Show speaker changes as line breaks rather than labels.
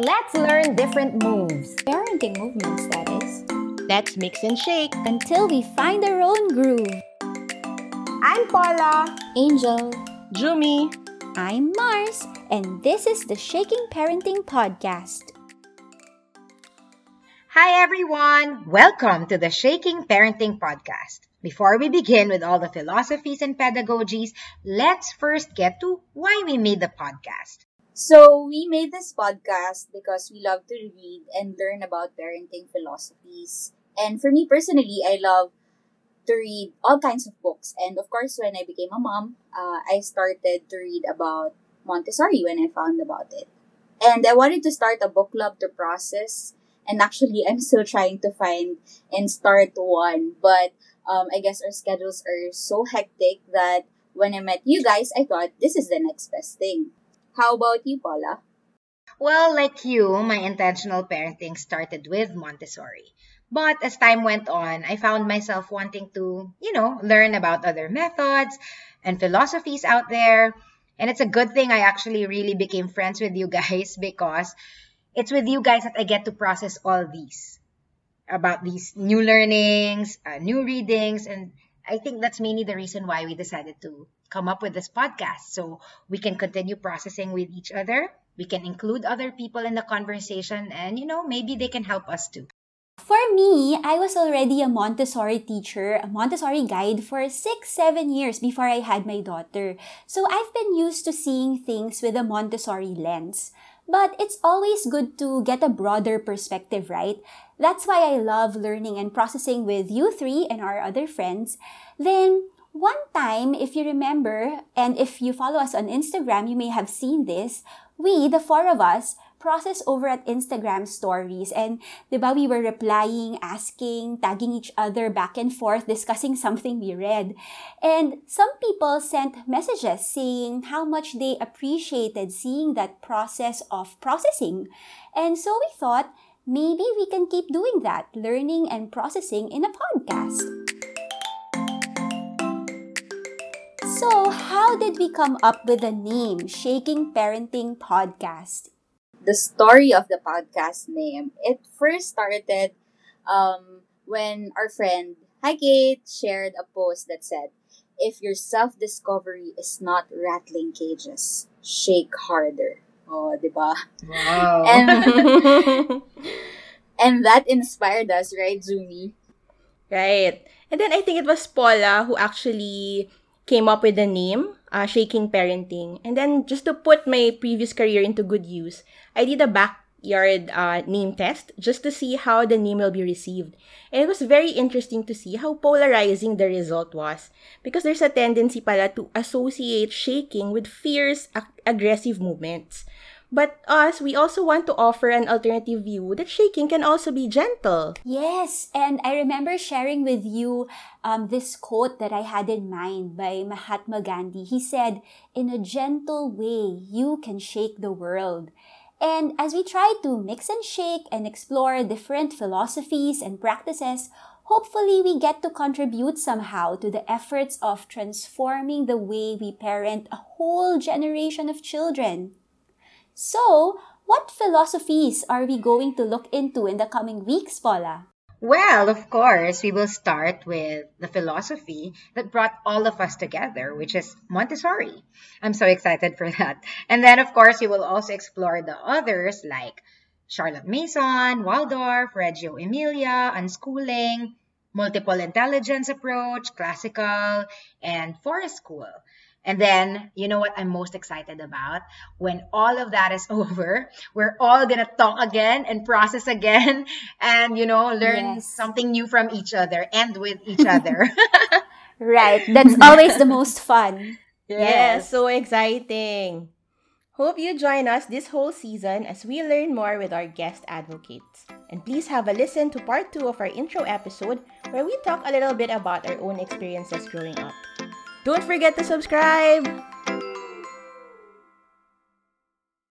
Let's learn different moves.
Parenting movements, that is.
Let's mix and shake.
Until we find our own groove.
I'm Paula.
Angel.
Jumi.
I'm Mars, and this is the Shaking Parenting Podcast.
Hi, everyone. Welcome to the Shaking Parenting Podcast. Before we begin with all the philosophies and pedagogies, let's first get to why we made the podcast.
So, we made this podcast because we love to read and learn about parenting philosophies. And for me personally, I love to read all kinds of books. And of course, when I became a mom, uh, I started to read about Montessori when I found about it. And I wanted to start a book club to process. And actually, I'm still trying to find and start one. But um, I guess our schedules are so hectic that when I met you guys, I thought this is the next best thing. How about you, Paula?
Well, like you, my intentional parenting started with Montessori. But as time went on, I found myself wanting to, you know, learn about other methods and philosophies out there. And it's a good thing I actually really became friends with you guys because it's with you guys that I get to process all these about these new learnings, uh, new readings. And I think that's mainly the reason why we decided to come up with this podcast. So we can continue processing with each other. We can include other people in the conversation and, you know, maybe they can help us too.
For me, I was already a Montessori teacher, a Montessori guide for six, seven years before I had my daughter. So I've been used to seeing things with a Montessori lens. But it's always good to get a broader perspective, right? That's why I love learning and processing with you three and our other friends. Then, one time, if you remember, and if you follow us on Instagram, you may have seen this. We, the four of us, process over at Instagram stories. And, diba, we were replying, asking, tagging each other back and forth, discussing something we read. And some people sent messages saying how much they appreciated seeing that process of processing. And so we thought, maybe we can keep doing that, learning and processing in a podcast. How did we come up with the name Shaking Parenting Podcast?
the story of the podcast name, it first started um, when our friend, Hi Kate, shared a post that said, If your self discovery is not rattling cages, shake harder. Oh, di ba?
Wow.
And, and that inspired us, right, Zumi?
Right. And then I think it was Paula who actually came up with the name, uh, Shaking Parenting. And then just to put my previous career into good use, I did a backyard uh, name test just to see how the name will be received. And it was very interesting to see how polarizing the result was because there's a tendency pala to associate shaking with fierce, ag- aggressive movements. But us, we also want to offer an alternative view that shaking can also be gentle.
Yes, and I remember sharing with you um, this quote that I had in mind by Mahatma Gandhi. He said, In a gentle way, you can shake the world. And as we try to mix and shake and explore different philosophies and practices, hopefully we get to contribute somehow to the efforts of transforming the way we parent a whole generation of children. So, what philosophies are we going to look into in the coming weeks, Paula?
Well, of course, we will start with the philosophy that brought all of us together, which is Montessori. I'm so excited for that. And then, of course, we will also explore the others like Charlotte Mason, Waldorf, Reggio Emilia, unschooling, multiple intelligence approach, classical, and forest school. And then, you know what I'm most excited about? When all of that is over, we're all going to talk again and process again and, you know, learn
Yes.
something new from each other and with each other.
Right, that's always the most fun.
Yes, so exciting. Hope you join us this whole season as we learn more with our guest advocates. And please have a listen to part two of our intro episode where we talk a little bit about our own experiences growing up. Don't forget to subscribe!